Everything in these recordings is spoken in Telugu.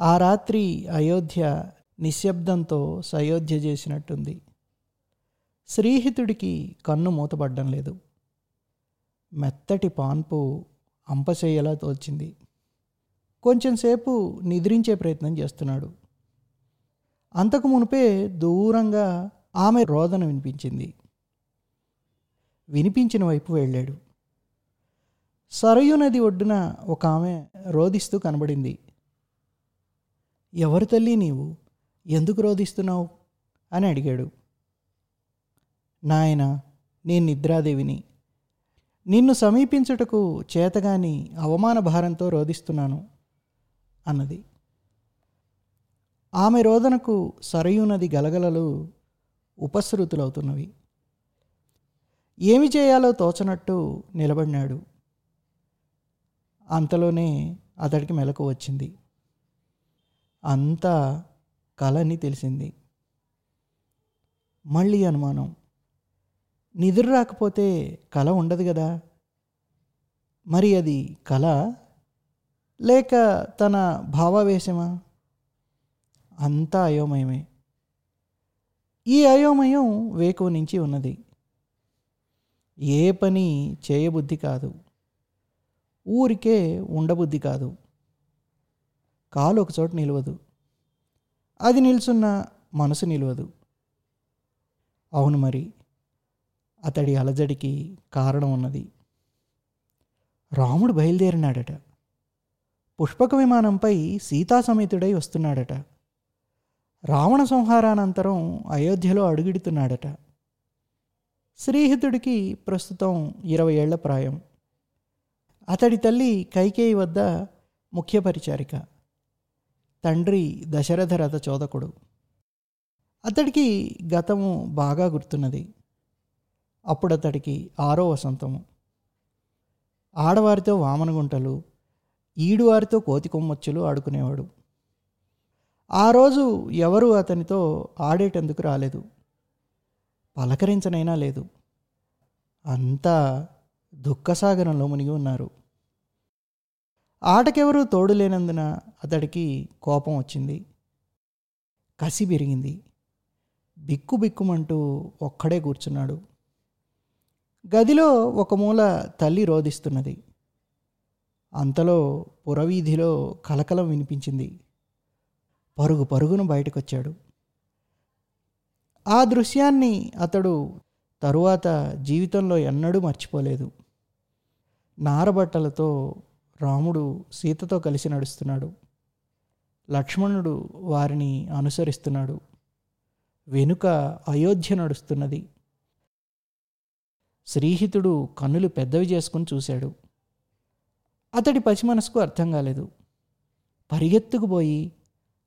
ఆ రాత్రి అయోధ్య నిశ్శబ్దంతో సయోధ్య చేసినట్టుంది. శ్రీహితుడికి కన్ను మూతపడ్డం లేదు. మెత్తటి పాన్పు అంపచేయలా తోచింది. కొంచెంసేపు నిద్రించే ప్రయత్నం చేస్తున్నాడు. అంతకు మునిపే దూరంగా ఆమె రోదన వినిపించింది. వినిపించిన వైపు వెళ్ళాడు. సరయు నది ఒడ్డున ఒక ఆమె రోదిస్తూ కనబడింది. ఎవరు తల్లి నీవు? ఎందుకు రోధిస్తున్నావు? అని అడిగాడు. నాయన నేను నిద్రాదేవిని. నిన్ను సమీపించుటకు చేతగాని అవమాన భారంతో రోధిస్తున్నాను అన్నది. ఆమె రోదనకు సరయునది గలగలలు ఉపసృతులవుతున్నవి. ఏమి చేయాలో తోచనట్టు నిలబడినాడు. అంతలోనే అతడికి మెలకు వచ్చింది. అంతా కలని తెలిసింది. మళ్ళీ అనుమానం. నిద్ర రాకపోతే కళ ఉండదు కదా? మరి అది కళ లేక తన భావావేశమా? అంతా అయోమయమే. ఈ అయోమయం వేకువ నుంచి ఉన్నది. ఏ పని చేయబుద్ధి కాదు. ఊరికే ఉండబుద్ధి కాదు. కాలు ఒకచోట నిలవదు. అది నిల్చున్న మనసు నిలవదు. అవును మరి అతడి అలజడికి కారణం ఉన్నది. రాముడు బయలుదేరినాడట. పుష్పక విమానంపై సీతా సమేతుడై వస్తున్నాడట. రావణ సంహారానంతరం అయోధ్యలో అడుగిడుతున్నాడట. శ్రీహితుడికి ప్రస్తుతం ఇరవై ఏళ్ళ ప్రాయం. అతడి తల్లి కైకేయి వద్ద ముఖ్య పరిచారిక తండ్రి దశరథ రథ చోదకుడు. అతడికి గతము బాగా గుర్తున్నది. అప్పుడు అతడికి ఆరో వసంతము. ఆడవారితో వామనగుంటలు ఈడువారితో కోతి కొమ్మొచ్చులు ఆడుకునేవాడు. ఆ రోజు ఎవరు అతనితో ఆడేటందుకు రాలేదు. పలకరించనైనా లేదు. అంతా దుఃఖసాగరంలో మునిగి ఉన్నారు. ఆటకెవరూ తోడు లేనందున అతడికి కోపం వచ్చింది. కసి పెరిగింది బిక్కు బిక్కుమంటూ ఒక్కడే కూర్చున్నాడు. గదిలో ఒక మూల తల్లి రోధిస్తున్నది. అంతలో పురవీధిలో కలకలం వినిపించింది. పరుగు పరుగును బయటకొచ్చాడు. ఆ దృశ్యాన్ని అతడు తరువాత జీవితంలో ఎన్నడూ మర్చిపోలేదు. నారబట్టలతో రాముడు సీతతో కలిసి నడుస్తున్నాడు. లక్ష్మణుడు వారిని అనుసరిస్తున్నాడు. వెనుక అయోధ్య నడుస్తున్నది. శ్రీహితుడు కన్నులు పెద్దవి చేసుకుని చూశాడు. అతడి పసి మనసుకు అర్థం కాలేదు. పరిగెత్తుకుపోయి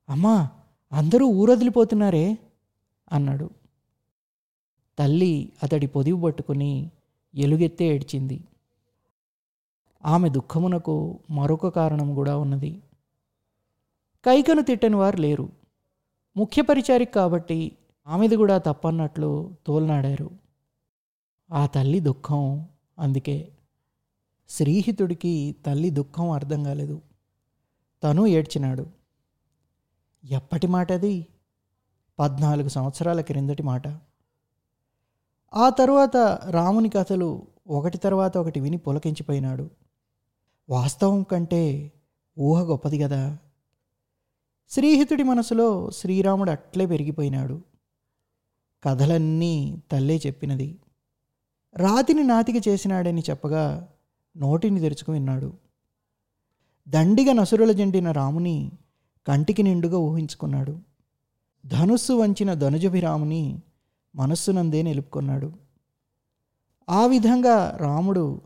అమ్మా అందరూ ఊరొదిలిపోతున్నారే అన్నాడు. తల్లి అతడి పొదివి పట్టుకుని ఎలుగెత్తే ఏడ్చింది. ఆమె దుఃఖమునకు మరొక కారణం కూడా ఉన్నది. కైకను తిట్టని వారు లేరు. ముఖ్య పరిచారిక కాబట్టి ఆమెది కూడా తప్పన్నట్లు తోల్నాడారు. ఆ తల్లి దుఃఖం అందుకే. శ్రీహితుడికి తల్లి దుఃఖం అర్థం కాలేదు. తను ఏడ్చినాడు. ఎప్పటి మాట అది పద్నాలుగు సంవత్సరాల క్రిందటి మాట. ఆ తరువాత రాముని కథలు ఒకటి తర్వాత ఒకటి విని పులకించిపోయినాడు. వాస్తవం కంటే ఊహ గొప్పది కదా శ్రీహితుడి మనసులో శ్రీరాముడు అట్లే పెరిగిపోయినాడు. కథలన్నీ తల్లే చెప్పినది. రాతిని నాతికి చేసినాడని చెప్పగా నోటిని తెరుచుకు విన్నాడు. దండిగా నసురుల జండిన రాముని కంటికి నిండుగా ఊహించుకున్నాడు. ధనుస్సు వంచిన ధనుజభిరాముని మనస్సునందే నిలుపుకున్నాడు. ఆ విధంగా రాముడు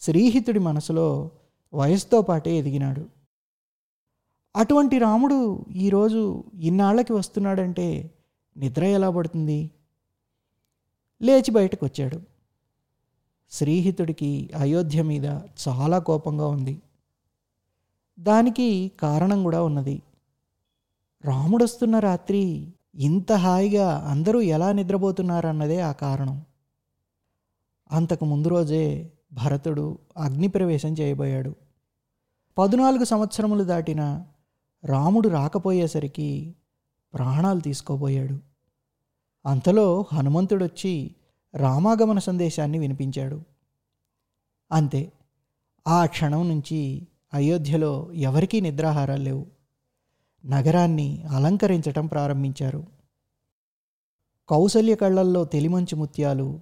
శ్రీహితుడి మనసులో వయస్సుతో పాటే ఎదిగినాడు. అటువంటి రాముడు ఈరోజు ఇన్నాళ్ళకి వస్తున్నాడంటే నిద్ర ఎలా పడుతుంది? లేచి బయటకు వచ్చాడు. శ్రీహితుడికి అయోధ్య మీద చాలా కోపంగా ఉంది. దానికి కారణం కూడా ఉన్నది. రాముడు వస్తున్న రాత్రి ఇంత హాయిగా అందరూ ఎలా నిద్రపోతున్నారన్నదే ఆ కారణం. అంతకు ముందు రోజే భరతుడు అగ్నిప్రవేశం చేయబోయాడు. పద్నాలుగు సంవత్సరములు దాటిన రాముడు రాకపోయేసరికి ప్రాణాలు తీసుకోబోయాడు. అంతలో హనుమంతుడొచ్చి రామాగమన సందేశాన్ని వినిపించాడు. అంతే ఆ క్షణం నుంచి అయోధ్యలో ఎవరికీ నిద్రాహారాలు లేవు. నగరాన్ని అలంకరించటం ప్రారంభించారు. కౌసల్య కళ్ళల్లో తెలిమంచు ముత్యాలు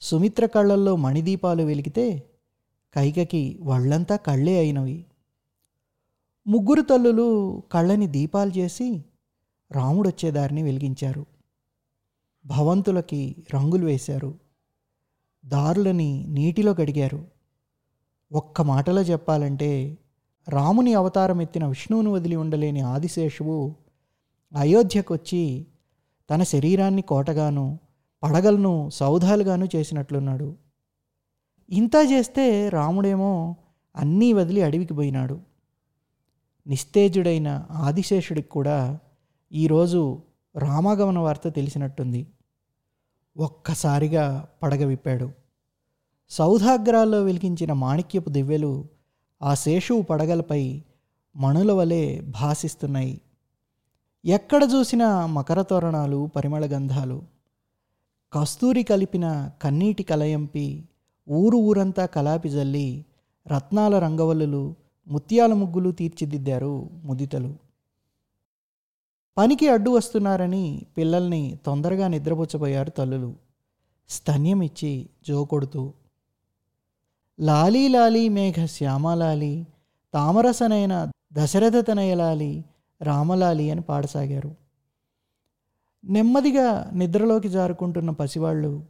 సుమిత్ర కళ్ళల్లో మణిదీపాలు వెలిగితే కైకకి వాళ్ళంతా కళ్ళే అయినవి. ముగ్గురు తల్లులు కళ్ళని దీపాలు చేసి రాముడొచ్చే దారిని వెలిగించారు. భవంతులకి రంగులు వేశారు. దారులని నీటిలో గడిగారు ఒక్క మాటలో చెప్పాలంటే రాముని అవతారం ఎత్తిన విష్ణువును వదిలి ఉండలేని ఆదిశేషువు అయోధ్యకొచ్చి తన శరీరాన్ని కోటగాను పడగలను సౌధాలుగాను చేసినట్లున్నాడు. ఇంత చేస్తే రాముడేమో అన్నీ వదిలి అడవికి పోయినాడు. నిస్తేజుడైన ఆదిశేషుడికి కూడా ఈరోజు రామాగమన వార్త తెలిసినట్టుంది. ఒక్కసారిగా పడగ విప్పాడు. సౌధాగ్రాల్లో వెలిగించిన మాణిక్యపు దివ్యలు ఆ శేషువు పడగలపై మణుల వలె భాసిస్తున్నాయి. ఎక్కడ చూసినా మకర తోరణాలు పరిమళ గంధాలు కస్తూరి కలిపిన కన్నీటి కలయంపి ఊరు ఊరంతా కలాపి జల్లి రత్నాల రంగవల్లులు ముత్యాల ముగ్గులు తీర్చిదిద్దారు ముదితలు. పనికి అడ్డు వస్తున్నారని పిల్లల్ని తొందరగా నిద్రపుచ్చబోయారు తల్లులు. స్తన్యం ఇచ్చి జోకొడుతూ లాలీ లాలీ మేఘ శ్యామలాలి తామరసనైన దశరథ తనయలాలి రామలాలి అని పాడసాగారు. నెమ్మదిగా నిద్రలోకి జారుకుంటున్న పసివాళ్ళు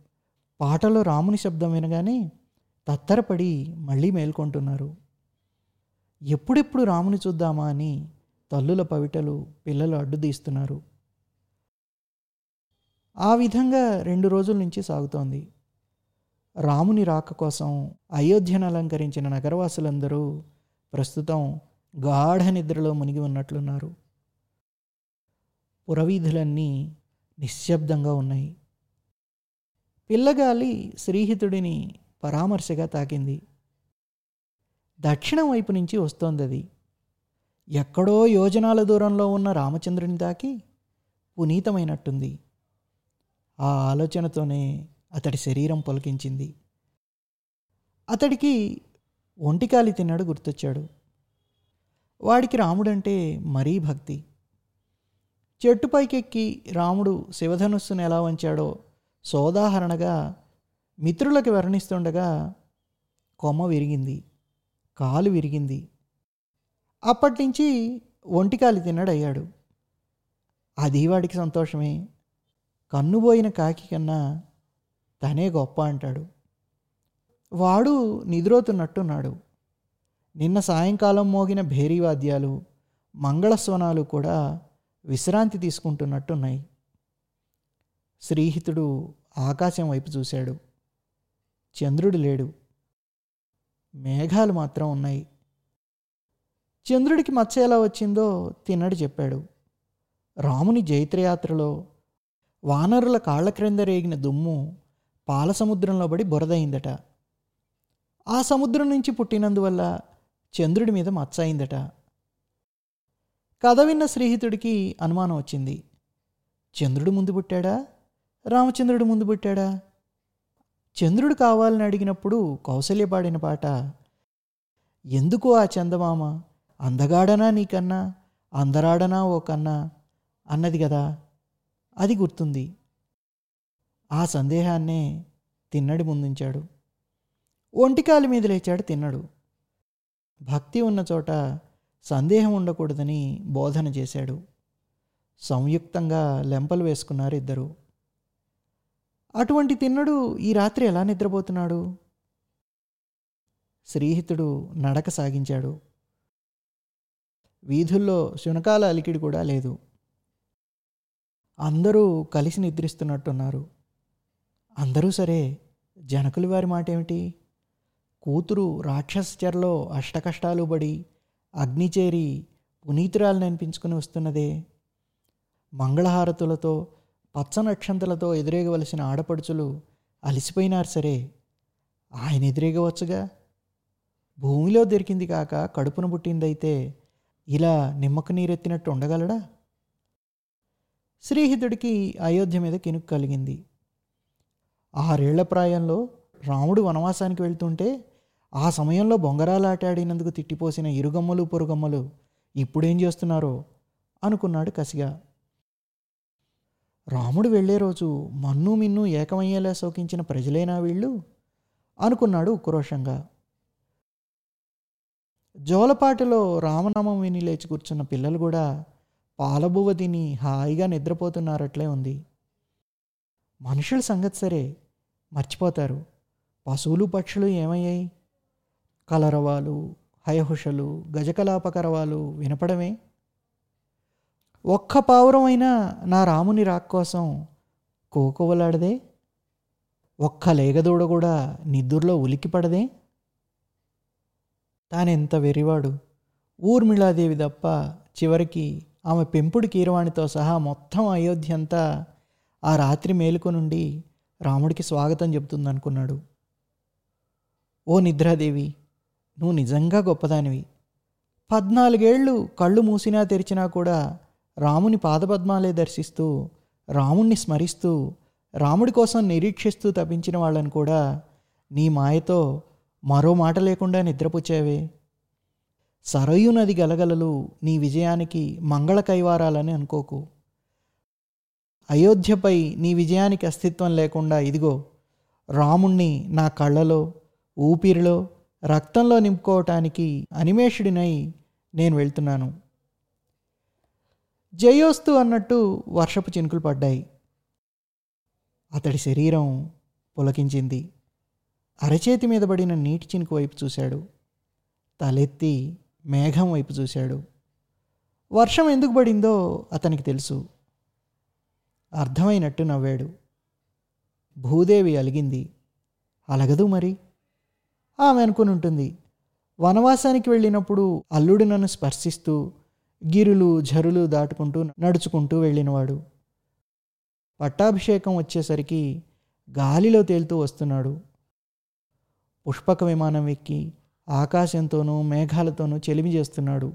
పాటలో రాముని శబ్దం వినగానే తత్తరపడి మళ్ళీ మేల్కొంటున్నారు. ఎప్పుడెప్పుడు రాముని చూద్దామా అని తల్లుల పవిటలు పిల్లలు అడ్డుదీస్తున్నారు ఆ విధంగా రెండు రోజుల నుంచి సాగుతోంది. రాముని రాక కోసం అయోధ్యను అలంకరించిన నగరవాసులందరూ ప్రస్తుతం గాఢ నిద్రలో మునిగి ఉన్నట్లున్నారు. పురవీధులన్నీ నిశ్శబ్దంగా ఉన్నాయి. పిల్లగాలి శ్రీహితుడిని పరామర్శగా తాకింది. దక్షిణం వైపు నుంచి వస్తోంది అది. ఎక్కడో యోజనాల దూరంలో ఉన్న రామచంద్రుని తాకి పునీతమైనట్టుంది. ఆ ఆలోచనతోనే అతడి శరీరం పొలకించింది. అతడికి ఒంటికాలి తిన్నాడు గుర్తొచ్చాడు. వాడికి రాముడంటే మరీ భక్తి. చెట్టు పైకెక్కి రాముడు శివధనుస్సును ఎలా వంచాడో సోదాహరణగా మిత్రులకు వర్ణిస్తుండగా కొమ్మ విరిగింది. కాలు విరిగింది. అప్పటి నుంచి ఒంటికాలి తిన్నాడు అయ్యాడు అది వాడికి సంతోషమే. కన్నుబోయిన కాకి కన్నా తనే గొప్ప అంటాడు. వాడు నిద్రోతున్నట్టున్నాడు. నిన్న సాయంకాలం మోగిన భేరీవాద్యాలు మంగళస్వనాలు కూడా విశ్రాంతి తీసుకుంటున్నట్టున్నాయి. శ్రీహితుడు ఆకాశం వైపు చూశాడు. చంద్రుడు లేడు. మేఘాలు మాత్రం ఉన్నాయి. చంద్రుడికి మచ్చ ఎలా వచ్చిందో తిన్నడు చెప్పాడు. రాముని జైత్రయాత్రలో వానరుల కాళ్ళ క్రింద రేగిన దుమ్ము పాల సముద్రంలో పడి బురదయిందట. ఆ సముద్రం నుంచి పుట్టినందువల్ల చంద్రుడి మీద మచ్చ అయిందట. కథ విన్న స్నేహితుడికి అనుమానం వచ్చింది. చంద్రుడు ముందు పుట్టాడా? రామచంద్రుడు ముందు పుట్టాడా? చంద్రుడు కావాలని అడిగినప్పుడు కౌసల్య పాడిన పాట ఎందుకు ఆ చందమామ? అందగాడనా నీకన్నా? అందరాడనా ఓ కన్నా? అన్నది కదా అది గుర్తుంది. ఆ సందేహాన్నే తిన్నడి ముందుంచాడు. ఒంటికాలి మీద లేచాడు తిన్నడు. భక్తి ఉన్న చోట సందేహం ఉండకూడదని బోధన చేశాడు. సంయుక్తంగా లెంపలు వేసుకున్నారు ఇద్దరు. అటువంటి తిన్నడు ఈ రాత్రి ఎలా నిద్రపోతున్నాడు? శ్రీహితుడు నడక సాగించాడు. వీధుల్లో శునకాల అలికిడి కూడా లేదు. అందరూ కలిసి నిద్రిస్తున్నట్టున్నారు. అందరూ సరే జనకులు వారి మాట ఏమిటి కూతురు రాక్షసచరలో అష్టకష్టాలు పడి అగ్నిచేరి పునీతురాలను అనిపించుకుని వస్తున్నదే. మంగళహారతులతో పచ్చ నక్షంతలతో ఎదురేగవలసిన ఆడపడుచులు అలిసిపోయినారు సరే. ఆయన ఎదురేగవచ్చుగా? భూమిలో దొరికింది కాక కడుపున పుట్టిందైతే ఇలా నిమ్మకు నీరెత్తినట్టు ఉండగలడా? శ్రీహితుడికి అయోధ్య మీద కినుక్కు కలిగింది. ఆరేళ్ళ ప్రాయంలో రాముడు వనవాసానికి వెళ్తుంటే ఆ సమయంలో బొంగరాలాటాడినందుకు తిట్టిపోసిన ఇరుగమ్మలు పొరుగమ్మలు ఇప్పుడేం చేస్తున్నారో అనుకున్నాడు కసిగా. రాముడు వెళ్ళే రోజు మన్ను మిన్ను ఏకమయ్యేలా శోకించిన ప్రజలైనా వీళ్ళు? అనుకున్నాడు ఉక్రోషంగా. జోలపాటలో రామనామం విని లేచి కూర్చున్న పిల్లలు కూడా పాలబువ్వ తిని హాయిగా నిద్రపోతున్నారట్లే ఉంది. మనుషుల సంగతి సరే మర్చిపోతారు. పశువులు పక్షులు ఏమయ్యాయి? కలరవాలు హయహుషలు గజకలాపకరవాలు వినపడమే? ఒక్క పావురమైనా నా రాముని రాక్ కోసం కోకోవలాడదే? ఒక్క లేగదూడ కూడా నిద్దుర్లో ఉలిక్కిపడదే? తానెంత వెరివాడు. ఊర్మిళాదేవి తప్ప చివరికి ఆమె పెంపుడు కీరవాణితో సహా మొత్తం అయోధ్య అంతా ఆ రాత్రి మేలుకు నుండి రాముడికి స్వాగతం చెబుతుందనుకున్నాడు. ఓ నిద్రాదేవి నువ్వు నిజంగా గొప్పదానివి. పద్నాలుగేళ్ళు కళ్ళు మూసినా తెరిచినా కూడా రాముని పాదపద్మాలే దర్శిస్తూ రాముణ్ణి స్మరిస్తూ రాముడి కోసం నిరీక్షిస్తూ తప్పించిన వాళ్ళని కూడా నీ మాయతో మరో మాట లేకుండా నిద్రపుచ్చావే. సరయు నది గలగలలు నీ విజయానికి మంగళ కైవారాలని అనుకోకు. అయోధ్యపై నీ విజయానికి అస్తిత్వం లేకుండా ఇదిగో రాముణ్ణి నా కళ్ళలో ఊపిరిలో రక్తంలో నింపుకోవటానికి అనిమేషుడినై నేను వెళ్తున్నాను. జయోస్తు అన్నట్టు వర్షపు చినుకులు పడ్డాయి. అతడి శరీరం పులకించింది. అరచేతి మీద పడిన నీటి చినుకు వైపు చూశాడు. తలెత్తి మేఘం వైపు చూశాడు. వర్షం ఎందుకు పడిందో అతనికి తెలుసు. అర్థమైనట్టు నవ్వాడు. భూదేవి అలిగింది. అలగదు మరి. ఆమె అనుకుని ఉంటుంది. వనవాసానికి వెళ్ళినప్పుడు అల్లుడు నన్ను స్పర్శిస్తూ గిరులు ఝరులు దాటుకుంటూ నడుచుకుంటూ వెళ్ళినవాడు. పట్టాభిషేకం వచ్చేసరికి గాలిలో తేలుతూ వస్తున్నాడు. పుష్పక విమానం ఎక్కి ఆకాశంతోనూ మేఘాలతోనూ చెలిమి చేస్తున్నాడు.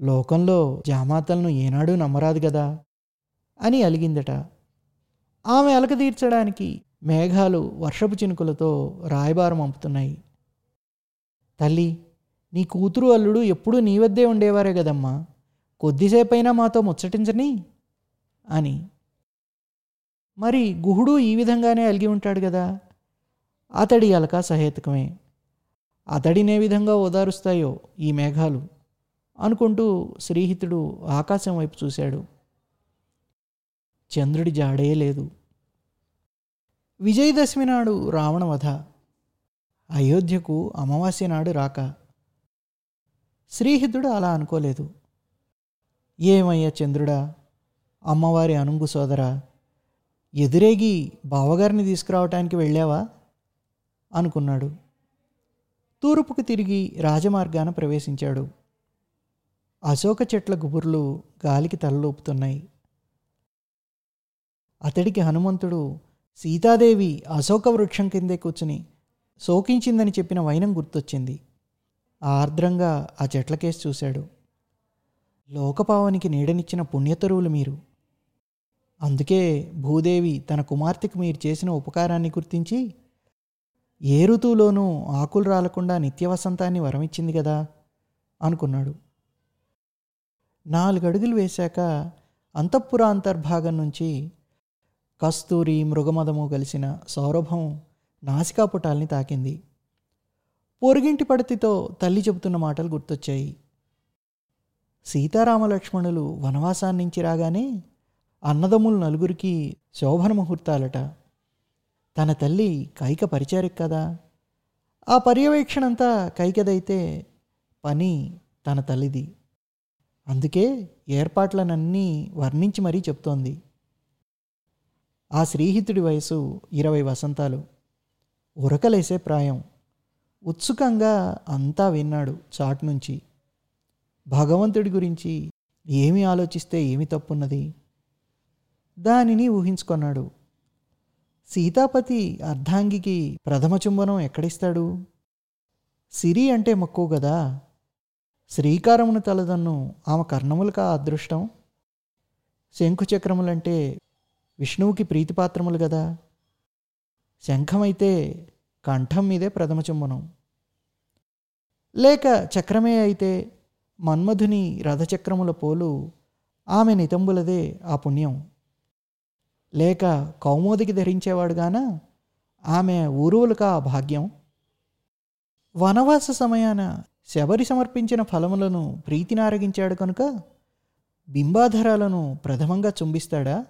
లోకంలో జామాతలను ఏనాడూ నమ్మరాదు కదా అని అలిగిందట. ఆమె అలక తీర్చడానికి మేఘాలు వర్షపు చినుకులతో రాయబారం పంపుతున్నాయి తల్లి నీ కూతురు అల్లుడు ఎప్పుడూ నీ వద్దే ఉండేవారే కదమ్మా. కొద్దిసేపైనా మాతో ముచ్చటించని? అని. మరి గుహుడు ఈ విధంగానే అలిగి ఉంటాడు కదా? అతడి అలక సహేతుకమే. అతడినే విధంగా ఓదారుస్తాయో ఈ మేఘాలు అనుకుంటూ శ్రీహితుడు ఆకాశం వైపు చూశాడు. చంద్రుడి జాడే లేదు. విజయదశమి నాడు రావణవధ. అయోధ్యకు అమావాస్య నాడు రాక. శ్రీహితుడు అలా అనుకోలేదు. ఏమయ్యా చంద్రుడా అమ్మవారి అనుంగు సోదరా ఎదురేగి బావగారిని తీసుకురావటానికి వెళ్ళావా? అనుకున్నాడు. తూర్పుకు తిరిగి రాజమార్గాన ప్రవేశించాడు. అశోక చెట్ల గుబుర్లు గాలికి తలలోపుతున్నాయి. అతడికి హనుమంతుడు సీతాదేవి అశోక వృక్షం కిందే కూర్చుని శోకించిందని చెప్పిన వైనం గుర్తొచ్చింది. ఆర్ద్రంగా ఆ చెట్లకేసి చూశాడు. లోకపావనికి నీడనిచ్చిన పుణ్యతరువులు మీరు. అందుకే భూదేవి తన కుమార్తెకు మీరు చేసిన ఉపకారాన్ని గుర్తించి ఏ ఋతువులోనూ ఆకులు రాలకుండా నిత్యవసంతాన్ని వరమిచ్చింది కదా అనుకున్నాడు. నాలుగు అడుగులు వేశాక అంతఃపుర అంతర్భాగం నుంచి కస్తూరి మృగమదము కలిసిన సౌరభం నాసికాపుటాల్ని తాకింది. పొరుగింటి పడతితో తల్లి చెబుతున్న మాటలు గుర్తొచ్చాయి. సీతారామ లక్ష్మణులు వనవాసాన్నించి రాగానే అన్నదమ్ములు నలుగురికి శోభన ముహూర్తాలట. తన తల్లి కైక పరిచారిక కదా. ఆ పర్యవేక్షణంతా కైకదైతే పని తన తల్లిది. అందుకే ఏర్పాట్లనన్నీ వర్ణించి మరీ చెప్తోంది. ఆ శ్రీహితుడి వయసు ఇరవై వసంతాలు. ఉరకలేసే ప్రాయం. ఉత్సుకంగా అంతా విన్నాడు చాట్ నుంచి. భగవంతుడి గురించి ఏమి ఆలోచిస్తే ఏమి తప్పున్నది? దానిని ఊహించుకున్నాడు. సీతాపతి అర్ధాంగికి ప్రథమ చుంబనం ఎక్కడిస్తాడు? సిరి అంటే మక్కువ కదా శ్రీకారమును తలదన్ను ఆమె కర్ణములకా అదృష్టం? శంఖుచక్రములంటే విష్ణువుకి ప్రీతిపాత్రములు కదా శంఖమైతే కంఠం మీదే ప్రథమ చుంబనం లేక చక్రమే అయితే మన్మధుని రథచక్రముల పోలు ఆమె నితంబులదే ఆ పుణ్యం. లేక కౌమోదికి ధరించేవాడుగాన ఆమె ఊరువులకా ఆ భాగ్యం. వనవాస సమయాన శబరి సమర్పించిన ఫలములను ప్రీతినారగించాడు కనుక బింబాధరాలను ప్రథమంగా చుంబిస్తాడా?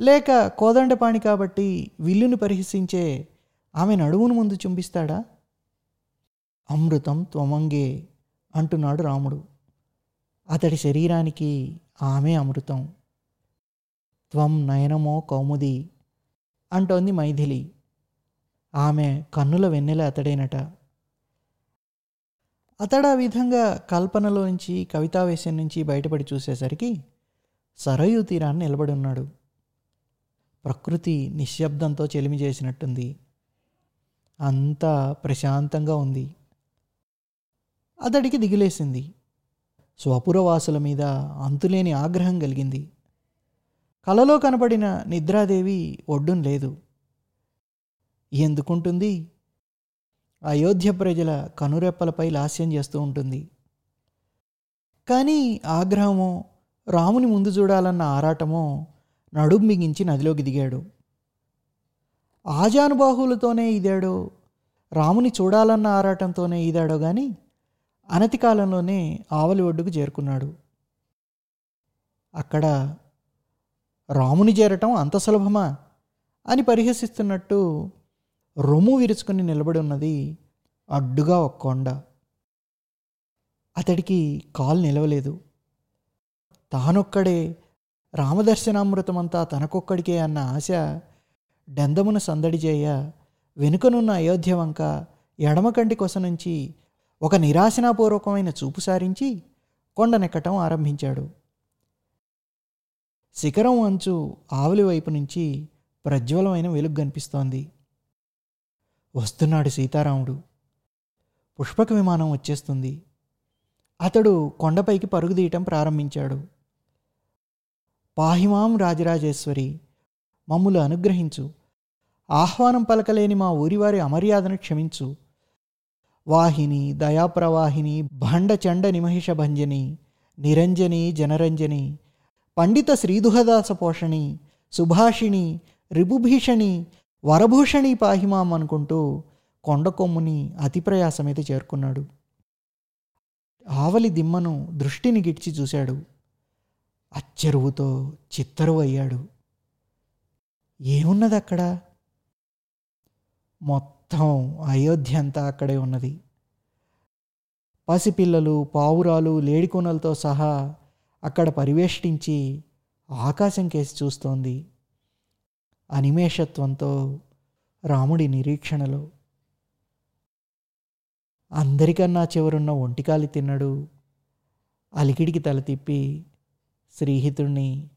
లేక కోదండపాణి కాబట్టి విల్లును పరిహసించే ఆమె నడుమును ముందు చుంబిస్తాడా? అమృతం త్వమంగే అంటున్నాడు రాముడు. అతడి శరీరానికి ఆమె అమృతం. త్వం నయనమో కౌముది అంటోంది మైథిలి. ఆమె కన్నుల వెన్నెల అతడేనట. అతడు ఆ విధంగా కల్పనలోంచి కవితావేశం నుంచి బయటపడి చూసేసరికి సరయూ తీరాన్ని నిలబడి ఉన్నాడు. ప్రకృతి నిశ్శబ్దంతో చెలిమి చేసినట్టుంది. అంతా ప్రశాంతంగా ఉంది. అతడికి దిగులేసింది. స్వపురవాసుల మీద అంతులేని ఆగ్రహం కలిగింది. కలలో కనపడిన నిద్రాదేవి ఒడ్డున లేదు. ఎందుకుంటుంది? అయోధ్య ప్రజల కనురెప్పలపై లాస్యం చేస్తూ ఉంటుంది. కానీ ఆగ్రహమో రాముని ముందు చూడాలన్న ఆరాటమో నడుం మిగించి నదిలోకి దిగాడు. ఆజానుబాహులతోనే ఈదాడో రాముని చూడాలన్న ఆరాటంతోనే ఈదాడో కానీ అనతి కాలంలోనే ఆవలి ఒడ్డుకు చేరుకున్నాడు. అక్కడ రాముని చేరటం అంత సులభమా అని పరిహసిస్తున్నట్టు రొమ్ము విరుచుకుని నిలబడి ఉన్నది అడ్డుగా ఒక కొండ. అతడికి కాలు నిలవలేదు. తానొక్కడే రామదర్శనామృతమంతా తనకొక్కడికే అన్న ఆశ డెందమున సందడి చేయ వెనుకనున్న అయోధ్య వంక ఎడమకంటి కొస నుంచి ఒక నిరాశనాపూర్వకమైన చూపు సారించి కొండనెక్కటం ఆరంభించాడు. శిఖరం అంచు ఆవులి వైపు నుంచి ప్రజ్వలమైన వెలుగు కనిపిస్తోంది. వస్తున్నాడు సీతారాముడు. పుష్పక విమానం వచ్చేస్తుంది. అతడు కొండపైకి పరుగుదీయటం ప్రారంభించాడు. పాహిమాం రాజరాజేశ్వరి మమ్ములు అనుగ్రహించు. ఆహ్వానం పలకలేని మా ఊరివారి అమర్యాదను క్షమించు. వాహిని దయాప్రవాహిని భండచండ నిమహిష భంజని నిరంజని జనరంజని పండిత శ్రీదుహదాస పోషణి సుభాషిణి రిపుభీషణి వరభూషణి పాహిమాం అనుకుంటూ కొండ కొమ్ముని అతి ప్రయాసమైతే మీద చేరుకున్నాడు. ఆవలి దిమ్మను దృష్టిని గిడ్చి చూశాడు. అచ్చెరువుతో చిత్తరువు అయ్యాడు ఏమున్నది అక్కడ మొత్తం అయోధ్య అంతా అక్కడే ఉన్నది. పసిపిల్లలు పావురాలు లేడికోనలతో సహా అక్కడ పరివేష్టించి ఆకాశం కేసి చూస్తోంది. అనిమేషత్వంతో రాముడి నిరీక్షణలో. అందరికన్నా చివరున్న ఒంటికాలి తిన్నడు. అలికిడికి తల తిప్పి శ్రీహితుణ్ణి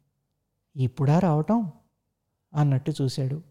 ఇప్పుడా రావటం? అన్నట్టు చూశాడు.